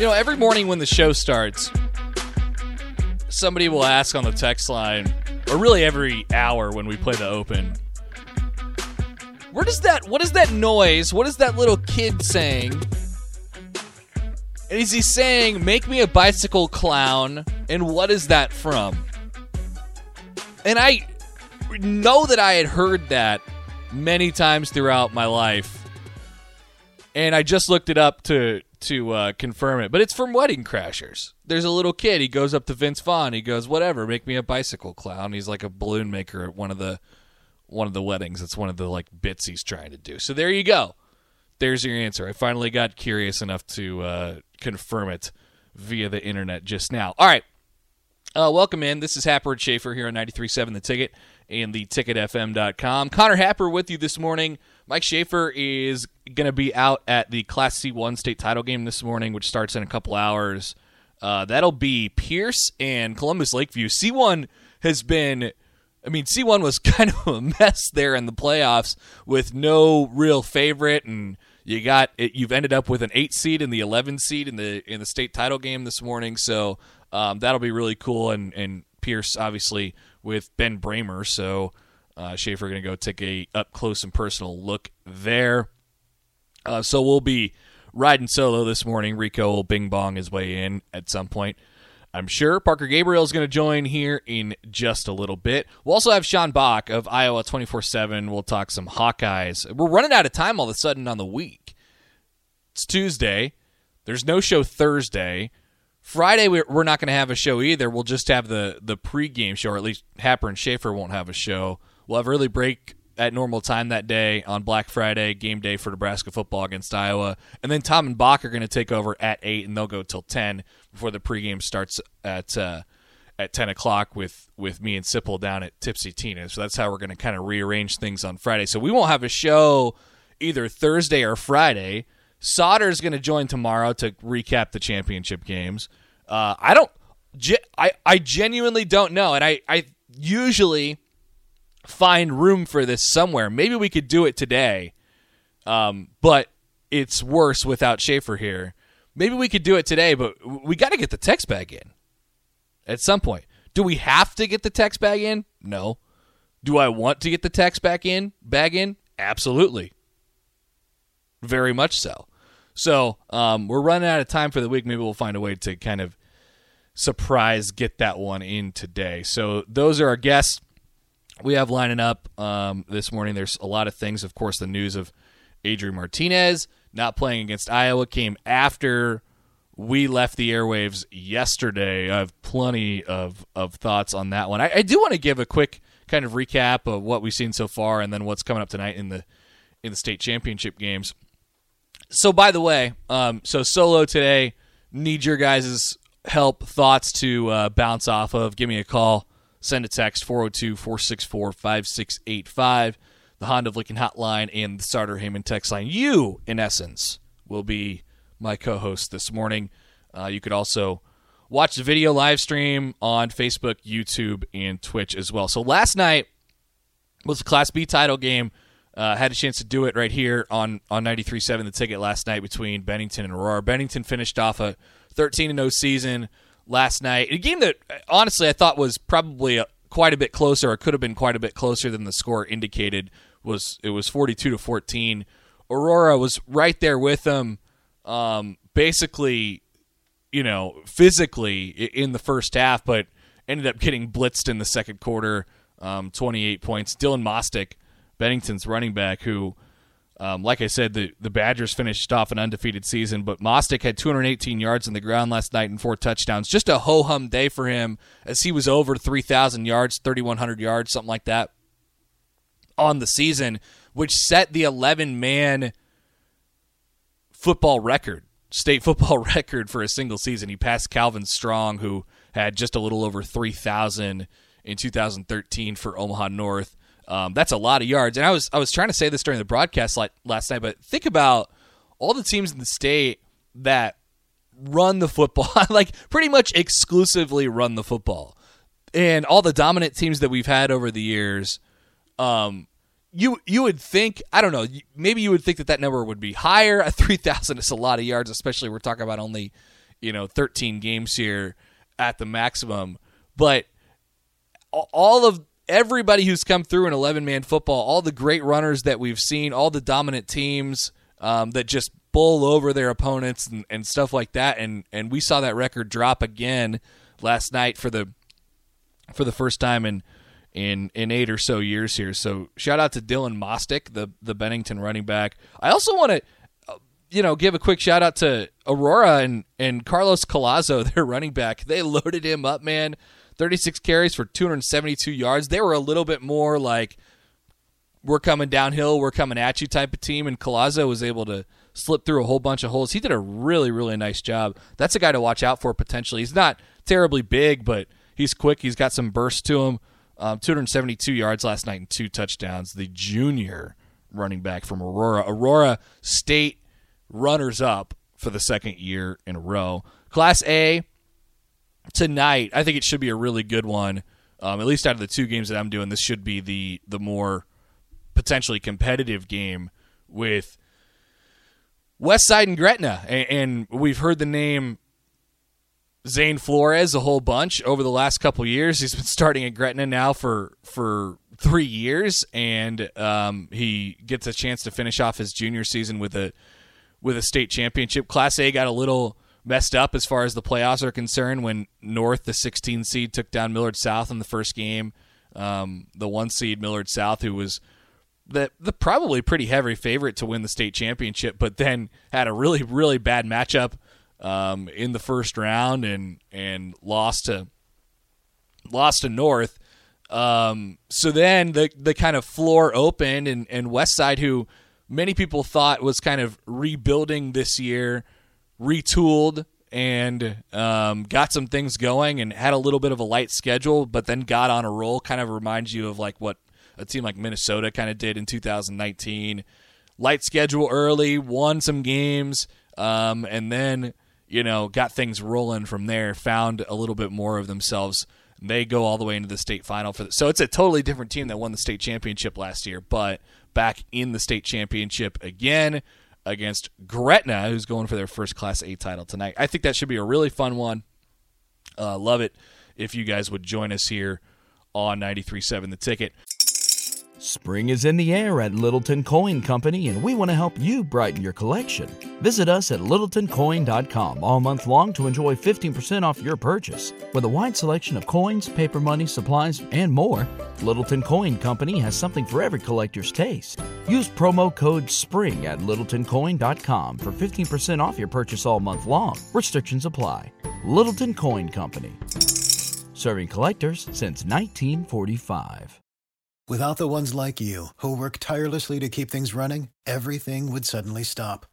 You know, every morning when the show starts, somebody will ask on the text line, or really every hour when we play the open, where does that what is that noise? What is that little kid saying? And is he saying, make me a bicycle clown? And what is that from? And I know that I had heard that many times throughout my life. And I just looked it up to to uh, confirm it. But it's from Wedding Crashers. There's a little kid. He goes up to Vince Vaughn. He goes, "Whatever, make me a bicycle clown." He's like a balloon maker at one of the one of the weddings. It's one of the like bits he's trying to do. So there you go. There's your answer. I finally got curious enough to uh, confirm it via the internet just now. All right. Uh, welcome in. This is Happer Schaefer here on 93.7 The Ticket and the ticketfm.com. Connor Happer with you this morning. Mike Schaefer is going to be out at the Class C1 state title game this morning, which starts in a couple hours. Uh, that'll be Pierce and Columbus Lakeview. C1 has been, I mean, C1 was kind of a mess there in the playoffs with no real favorite, and you got you've ended up with an eight seed and the 11 seed in the in the state title game this morning. So um, that'll be really cool, and and Pierce obviously with Ben Brahmer. So uh, Schaefer going to go take a up close and personal look there. Uh, so we'll be riding solo this morning. Rico will bing bong his way in at some point. I'm sure Parker Gabriel is going to join here in just a little bit. We'll also have Sean Bach of Iowa 24 7. We'll talk some Hawkeyes. We're running out of time all of a sudden on the week. It's Tuesday. There's no show Thursday. Friday, we're not going to have a show either. We'll just have the, the pregame show, or at least Happer and Schaefer won't have a show. We'll have early break at normal time that day on Black Friday, game day for Nebraska football against Iowa. And then Tom and Bach are going to take over at 8, and they'll go till 10 before the pregame starts at uh, at 10 o'clock with, with me and Sipple down at Tipsy Tina. So that's how we're going to kind of rearrange things on Friday. So we won't have a show either Thursday or Friday. Sauter's going to join tomorrow to recap the championship games. Uh, I don't. ge- I, I genuinely don't know, and I, I usually find room for this somewhere. Maybe we could do it today, um, but it's worse without Schaefer here. Maybe we could do it today, but we got to get the text bag in at some point. Do we have to get the text bag in? No. Do I want to get the text back in? Bag in? Absolutely. Very much so. So um, we're running out of time for the week. Maybe we'll find a way to kind of surprise get that one in today. So those are our guests we have lining up um, this morning. There's a lot of things. Of course, the news of Adrian Martinez not playing against Iowa came after we left the airwaves yesterday. I have plenty of, of thoughts on that one. I, I do want to give a quick kind of recap of what we've seen so far, and then what's coming up tonight in the in the state championship games. So, by the way, um, so solo today. Need your guys' help, thoughts to uh, bounce off of. Give me a call send a text 402 464 5685, the Honda of Lincoln hotline, and the Sartor Hamann text line. You, in essence, will be my co host this morning. Uh, you could also watch the video live stream on Facebook, YouTube, and Twitch as well. So last night was the Class B title game. Uh, had a chance to do it right here on on 93.7 the ticket last night between Bennington and Aurora. Bennington finished off a 13 0 season last night. A game that honestly I thought was probably a, quite a bit closer, or could have been quite a bit closer than the score indicated. Was it was 42 to 14. Aurora was right there with them, um, basically, you know, physically in the first half, but ended up getting blitzed in the second quarter. Um, 28 points. Dylan Mostek Bennington's running back, who, um, like I said, the, the Badgers finished off an undefeated season, but Mostek had 218 yards on the ground last night and four touchdowns. Just a ho hum day for him as he was over 3,000 yards, 3,100 yards, something like that on the season, which set the 11 man football record, state football record for a single season. He passed Calvin Strong, who had just a little over 3,000 in 2013 for Omaha North. Um, that's a lot of yards. And I was I was trying to say this during the broadcast last night, but think about all the teams in the state that run the football, like pretty much exclusively run the football, and all the dominant teams that we've had over the years. Um, you you would think I don't know maybe you would think that that number would be higher. Three thousand is a lot of yards, especially we're talking about only you know thirteen games here at the maximum, but all of everybody who's come through in 11 man football, all the great runners that we've seen, all the dominant teams um, that just bowl over their opponents and, and stuff like that. And, and we saw that record drop again last night for the for the first time in in in eight or so years here. So shout out to Dylan Mostek, the the Bennington running back. I also want to uh, you know give a quick shout out to Aurora and and Carlos Colazo, their running back. They loaded him up, man. 36 carries for 272 yards. They were a little bit more like we're coming downhill, we're coming at you type of team, and Colazo was able to slip through a whole bunch of holes. He did a really, really nice job. That's a guy to watch out for potentially. He's not terribly big, but he's quick. He's got some burst to him. Um, 272 yards last night and two touchdowns. The junior running back from Aurora. Aurora State runners up for the second year in a row. Class A, tonight, I think it should be a really good one. Um, at least out of the two games that I'm doing, this should be the the more potentially competitive game with West Side and Gretna, and, and we've heard the name Zane Flores a whole bunch over the last couple years. He's been starting at Gretna now for for three years, and um, he gets a chance to finish off his junior season with a with a state championship. Class A got a little messed up as far as the playoffs are concerned when North, the 16 seed, took down Millard South in the first game. Um, the one seed Millard South, who was the the probably pretty heavy favorite to win the state championship, but then had a really really bad matchup um, in the first round and and lost to lost to North. Um, so then the the kind of floor opened and and West Side, who many people thought was kind of rebuilding this year retooled and um, got some things going and had a little bit of a light schedule, but then got on a roll. Kind of reminds you of like what a team like Minnesota kind of did in 2019. Light schedule early, won some games, um, and then you know got things rolling from there. Found a little bit more of themselves. They go all the way into the state final for the, so it's a totally different team that won the state championship last year, but back in the state championship again against Gretna, who's going for their first Class A title tonight. I think that should be a really fun one. Uh, love it if you guys would join us here on 93.7 The Ticket. Spring is in the air at Littleton Coin Company, and we want to help you brighten your collection. Visit us at littletoncoin.com all month long to enjoy 15% off your purchase. With a wide selection of coins, paper money, supplies, and more, Littleton Coin Company has something for every collector's taste. Use promo code SPRING at littletoncoin.com for 15% off your purchase all month long. Restrictions apply. Littleton Coin Company. Serving collectors since 1945. Without the ones like you, who work tirelessly to keep things running, everything would suddenly stop.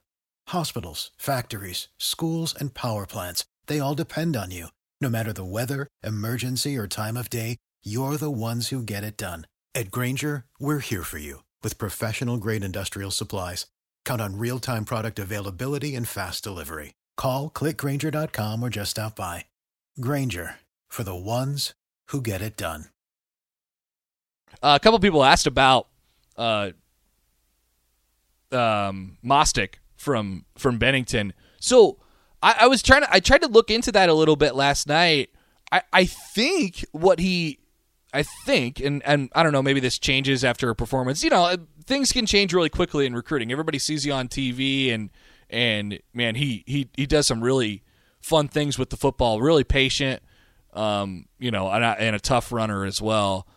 Hospitals, factories, schools, and power plants, they all depend on you. No matter the weather, emergency, or time of day, you're the ones who get it done. At Grainger, we're here for you with professional grade industrial supplies. Count on real time product availability and fast delivery. Call clickgrainger.com or just stop by. Grainger for the ones who get it done. Uh, a couple people asked about uh, um, Mostek from from Bennington. So I, I was trying to I tried to look into that a little bit last night. I, I think what he I think and and I don't know maybe this changes after a performance. You know things can change really quickly in recruiting. Everybody sees you on TV and and man he he he does some really fun things with the football. Really patient. Um, you know, and and a tough runner as well.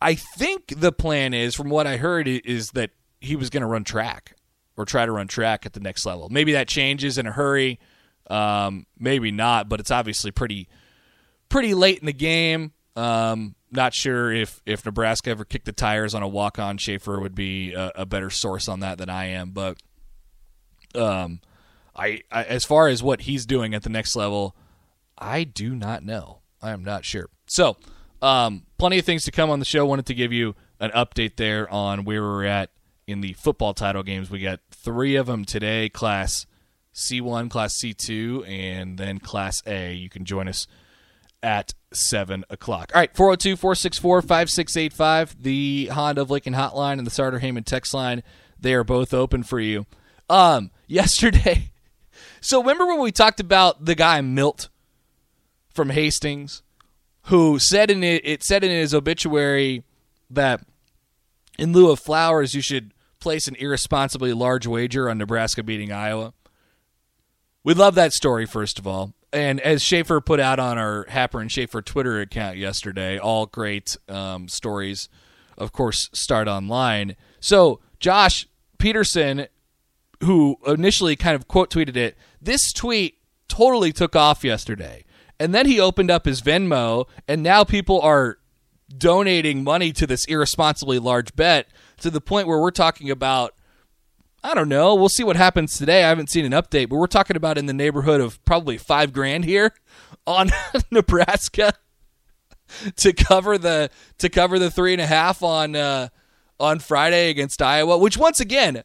I think the plan is, from what I heard, is that he was going to run track or try to run track at the next level. Maybe that changes in a hurry. Um, maybe not, but it's obviously pretty pretty late in the game. Um, not sure if if Nebraska ever kicked the tires on a walk on. Schaefer would be a, a, better source on that than I am, but um, I, I as far as what he's doing at the next level, I do not know. I am not sure. So, um, plenty of things to come on the show. Wanted to give you an update there on where we're at in the football title games. We got three of them today Class C1, Class C2, and then Class A. You can join us at 7 o'clock. All right, 402 464 5685, the Honda of Lincoln hotline and the Sartor Hamann text line. They are both open for you. Um, yesterday, so remember when we talked about the guy Milt from Hastings, who said in it, it said in his obituary that in lieu of flowers, you should place an irresponsibly large wager on Nebraska beating Iowa. We love that story, first of all. And as Schaefer put out on our Happer and Schaefer Twitter account yesterday, all great um, stories, of course, start online. So, Josh Peterson, who initially kind of quote tweeted it, this tweet totally took off yesterday. And then he opened up his Venmo, and now people are donating money to this irresponsibly large bet to the point where we're talking about I don't know. We'll see what happens today. I haven't seen an update, but we're talking about in the neighborhood of probably five grand here on Nebraska to cover the to cover the three and a half on uh, on Friday against Iowa. Which once again,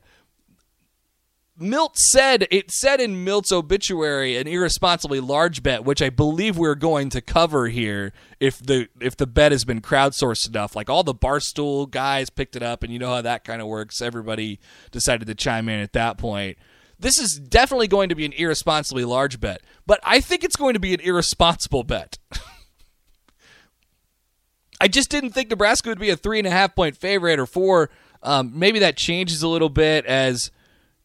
Milt said it said in Milt's obituary an irresponsibly large bet, which I believe we're going to cover here if the if the bet has been crowdsourced enough. Like all the barstool guys picked it up, and you know how that kind of works. Everybody decided to chime in at that point. This is definitely going to be an irresponsibly large bet, but I think it's going to be an irresponsible bet. I just didn't think Nebraska would be a three and a half point favorite or four. Um, maybe that changes a little bit as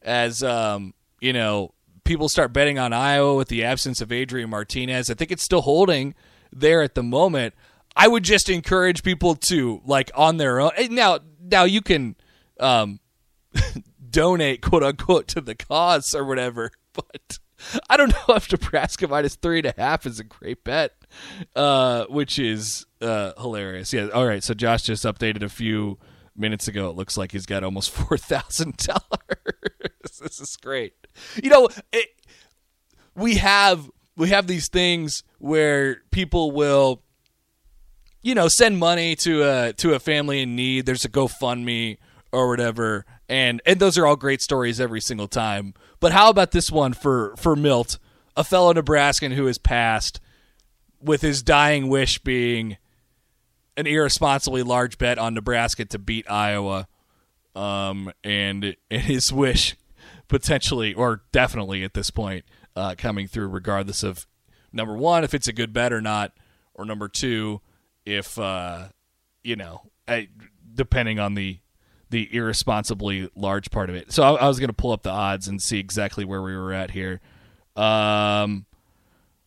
as um, you know people start betting on Iowa with the absence of Adrian Martinez. I think it's still holding there at the moment. I would just encourage people to like on their own. Now, now you can um, donate quote unquote to the cause or whatever, but I don't know if Nebraska minus three and a half is a great bet, uh, which is uh, hilarious. Yeah. All right. So Josh just updated a few minutes ago. It looks like he's got almost four thousand dollars. this is great. You know, it, we have we have these things where people will, you know, send money to a to a family in need. There's a GoFundMe or whatever, and and those are all great stories every single time. But how about this one for for Milt, a fellow Nebraskan who has passed, with his dying wish being an irresponsibly large bet on Nebraska to beat Iowa, um, and, and his wish potentially or definitely at this point uh, coming through, regardless of number one if it's a good bet or not, or number two if uh, you know I, depending on the the irresponsibly large part of it. So I, I was going to pull up the odds and see exactly where we were at here. Um,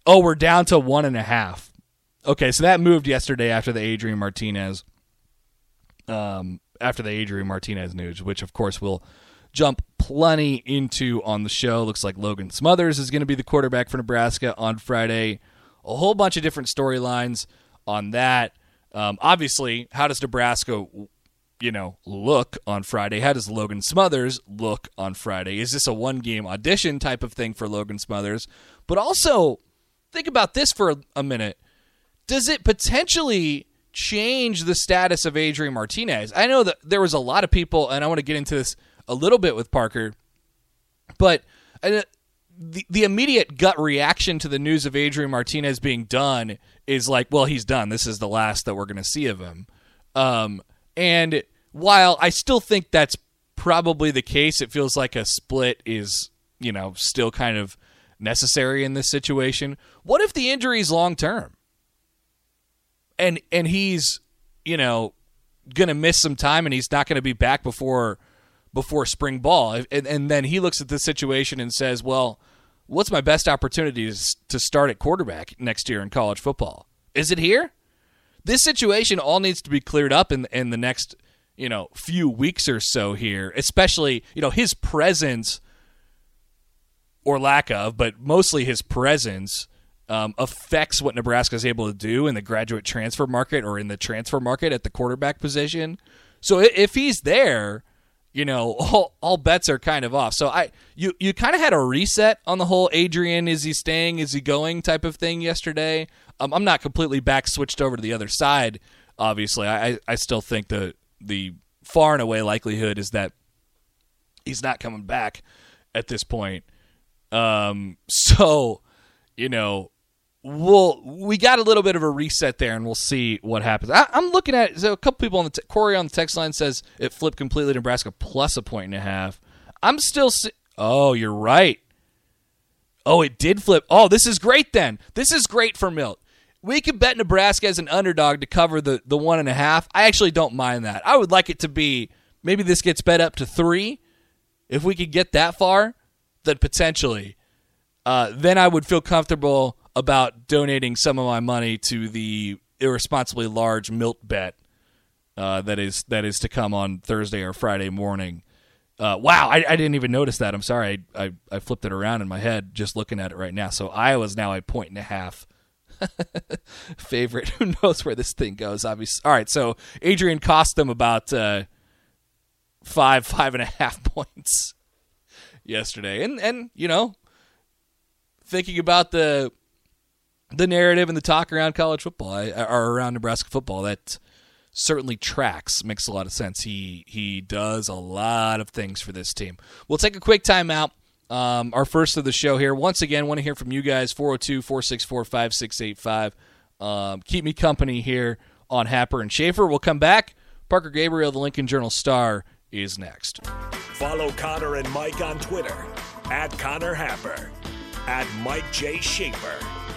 oh, we're down to one and a half. Okay, so that moved yesterday after the Adrian Martinez, um, after the Adrian Martinez news, which of course we'll jump plenty into on the show. Looks like Logan Smothers is going to be the quarterback for Nebraska on Friday. A whole bunch of different storylines on that. Um, obviously, how does Nebraska, you know, look on Friday? How does Logan Smothers look on Friday? Is this a one-game audition type of thing for Logan Smothers? But also, think about this for a minute does it potentially change the status of Adrian Martinez? I know that there was a lot of people, and I want to get into this a little bit with Parker, but uh, the the immediate gut reaction to the news of Adrian Martinez being done is like, well, he's done. This is the last that we're going to see of him. Um, and while I still think that's probably the case, it feels like a split is you know still kind of necessary in this situation. What if the injury is long term? And and he's, you know, going to miss some time and he's not going to be back before before spring ball. And, and then he looks at the situation and says, "Well, what's my best opportunity to start at quarterback next year in college football? Is it here?" This situation all needs to be cleared up in in the next, you know, few weeks or so here, especially, you know, his presence or lack of, but mostly his presence um, affects what Nebraska is able to do in the graduate transfer market or in the transfer market at the quarterback position. So if he's there, you know, all, all bets are kind of off. So I you you kind of had a reset on the whole Adrian is he staying is he going type of thing yesterday. Um, I'm not completely back switched over to the other side. Obviously, I I still think the the far and away likelihood is that he's not coming back at this point. Um, so, you know, we'll we got a little bit of a reset there, and we'll see what happens. I, am looking at so a couple people on the te- Corey on the text line says it flipped completely Nebraska plus a point and a half. I'm still. Si- oh, you're right. Oh, it did flip. Oh, this is great then. This is great for Milt. We could bet Nebraska as an underdog to cover the, the one and a half. I actually don't mind that. I would like it to be maybe this gets bet up to three. If we could get that far, then potentially, uh, then I would feel comfortable about donating some of my money to the irresponsibly large Milt bet uh, that is that is to come on Thursday or Friday morning. Uh, wow, I, I, didn't even notice that. I'm sorry, I, I, I flipped it around in my head just looking at it right now. So Iowa's now a point and a half favorite. Who knows where this thing goes? Obviously, all right. So Adrian cost them about uh, five five and a half points yesterday. And and you know, thinking about the the narrative and the talk around college football or around Nebraska football, that certainly tracks. Makes a lot of sense. He he does a lot of things for this team. We'll take a quick timeout. Um, our first of the show here. Once again, want to hear from you guys 402 464 5685. Um, keep me company here on Happer and Schaefer. We'll come back. Parker Gabriel, the Lincoln Journal Star, is next. Follow Connor and Mike on Twitter at Connor Happer, at Mike J. Schaefer.